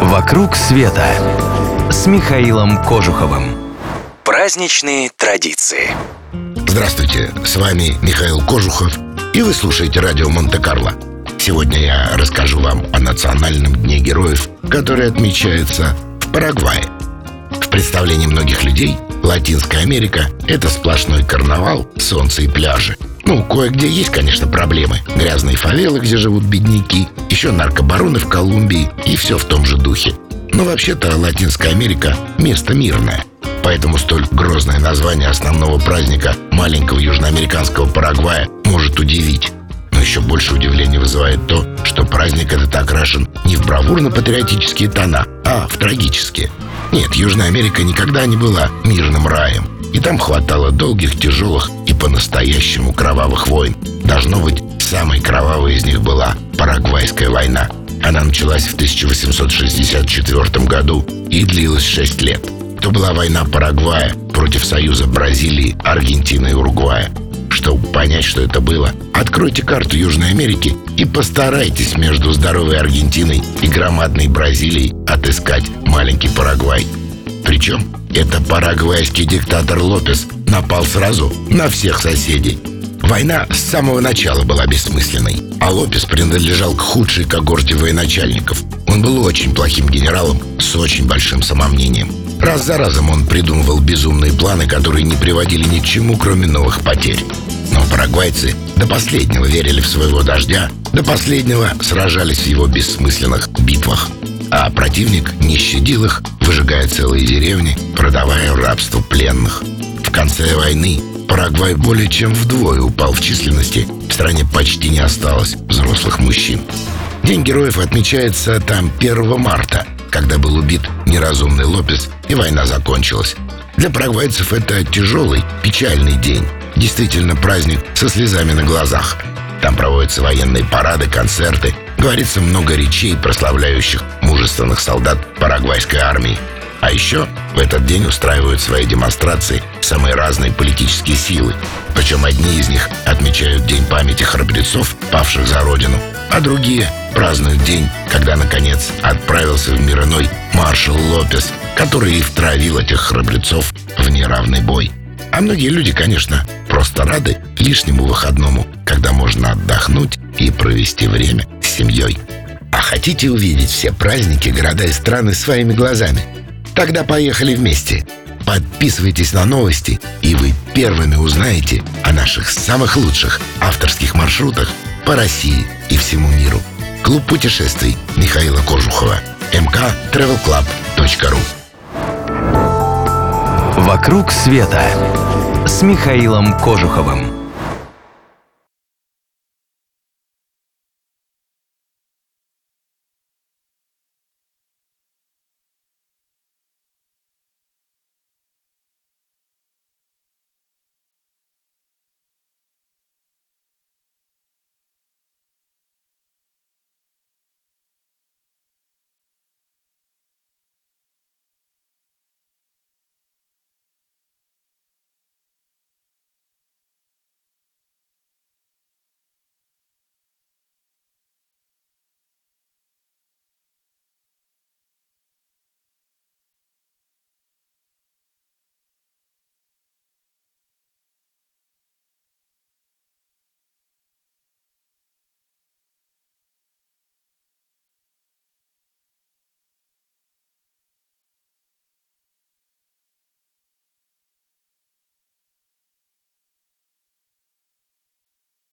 «Вокруг света» с Михаилом Кожуховым. Праздничные традиции. Здравствуйте, с вами Михаил Кожухов, и вы слушаете радио Монте-Карло. Сегодня я расскажу вам о Национальном дне героев, который отмечается в Парагвае. В представлении многих людей Латинская Америка – это сплошной карнавал, солнце и пляжи. Ну, кое-где есть, конечно, проблемы. Грязные фавелы, где живут бедняки, еще наркобароны в Колумбии и все в том же духе. Но вообще-то Латинская Америка – место мирное. Поэтому столь грозное название основного праздника маленького южноамериканского Парагвая может удивить. Но еще больше удивления вызывает то, что праздник этот окрашен не в бравурно-патриотические тона, а в трагические. Нет, Южная Америка никогда не была мирным раем. Там хватало долгих, тяжелых и по-настоящему кровавых войн. Должно быть, самой кровавой из них была Парагвайская война. Она началась в 1864 году и длилась 6 лет. То была война Парагвая против союза Бразилии, Аргентины и Уругвая. Чтобы понять, что это было, откройте карту Южной Америки и постарайтесь между здоровой Аргентиной и громадной Бразилией отыскать маленький Парагвай. Причем это парагвайский диктатор Лопес напал сразу на всех соседей. Война с самого начала была бессмысленной, а Лопес принадлежал к худшей когорте военачальников. Он был очень плохим генералом с очень большим самомнением. Раз за разом он придумывал безумные планы, которые не приводили ни к чему, кроме новых потерь. Но парагвайцы до последнего верили в своего дождя, до последнего сражались в его бессмысленных битвах. А противник не щадил их, выжигая целые деревни, продавая в рабство пленных. В конце войны Парагвай более чем вдвое упал в численности, в стране почти не осталось взрослых мужчин. День героев отмечается там 1 марта, когда был убит неразумный Лопес и война закончилась. Для парагвайцев это тяжелый, печальный день. Действительно праздник со слезами на глазах. Там проводятся военные парады, концерты, говорится много речей, прославляющих мужественных солдат парагвайской армии. А еще в этот день устраивают свои демонстрации самые разные политические силы. Причем одни из них отмечают День памяти храбрецов, павших за родину, а другие празднуют день, когда, наконец, отправился в мир иной маршал Лопес, который и втравил этих храбрецов в неравный бой. А многие люди, конечно, просто рады лишнему выходному, когда можно отдохнуть и провести время семьей. А хотите увидеть все праздники, города и страны своими глазами? Тогда поехали вместе. Подписывайтесь на новости, и вы первыми узнаете о наших самых лучших авторских маршрутах по России и всему миру. Клуб путешествий Михаила Кожухова. mktravelclub.ru «Вокруг света» с Михаилом Кожуховым.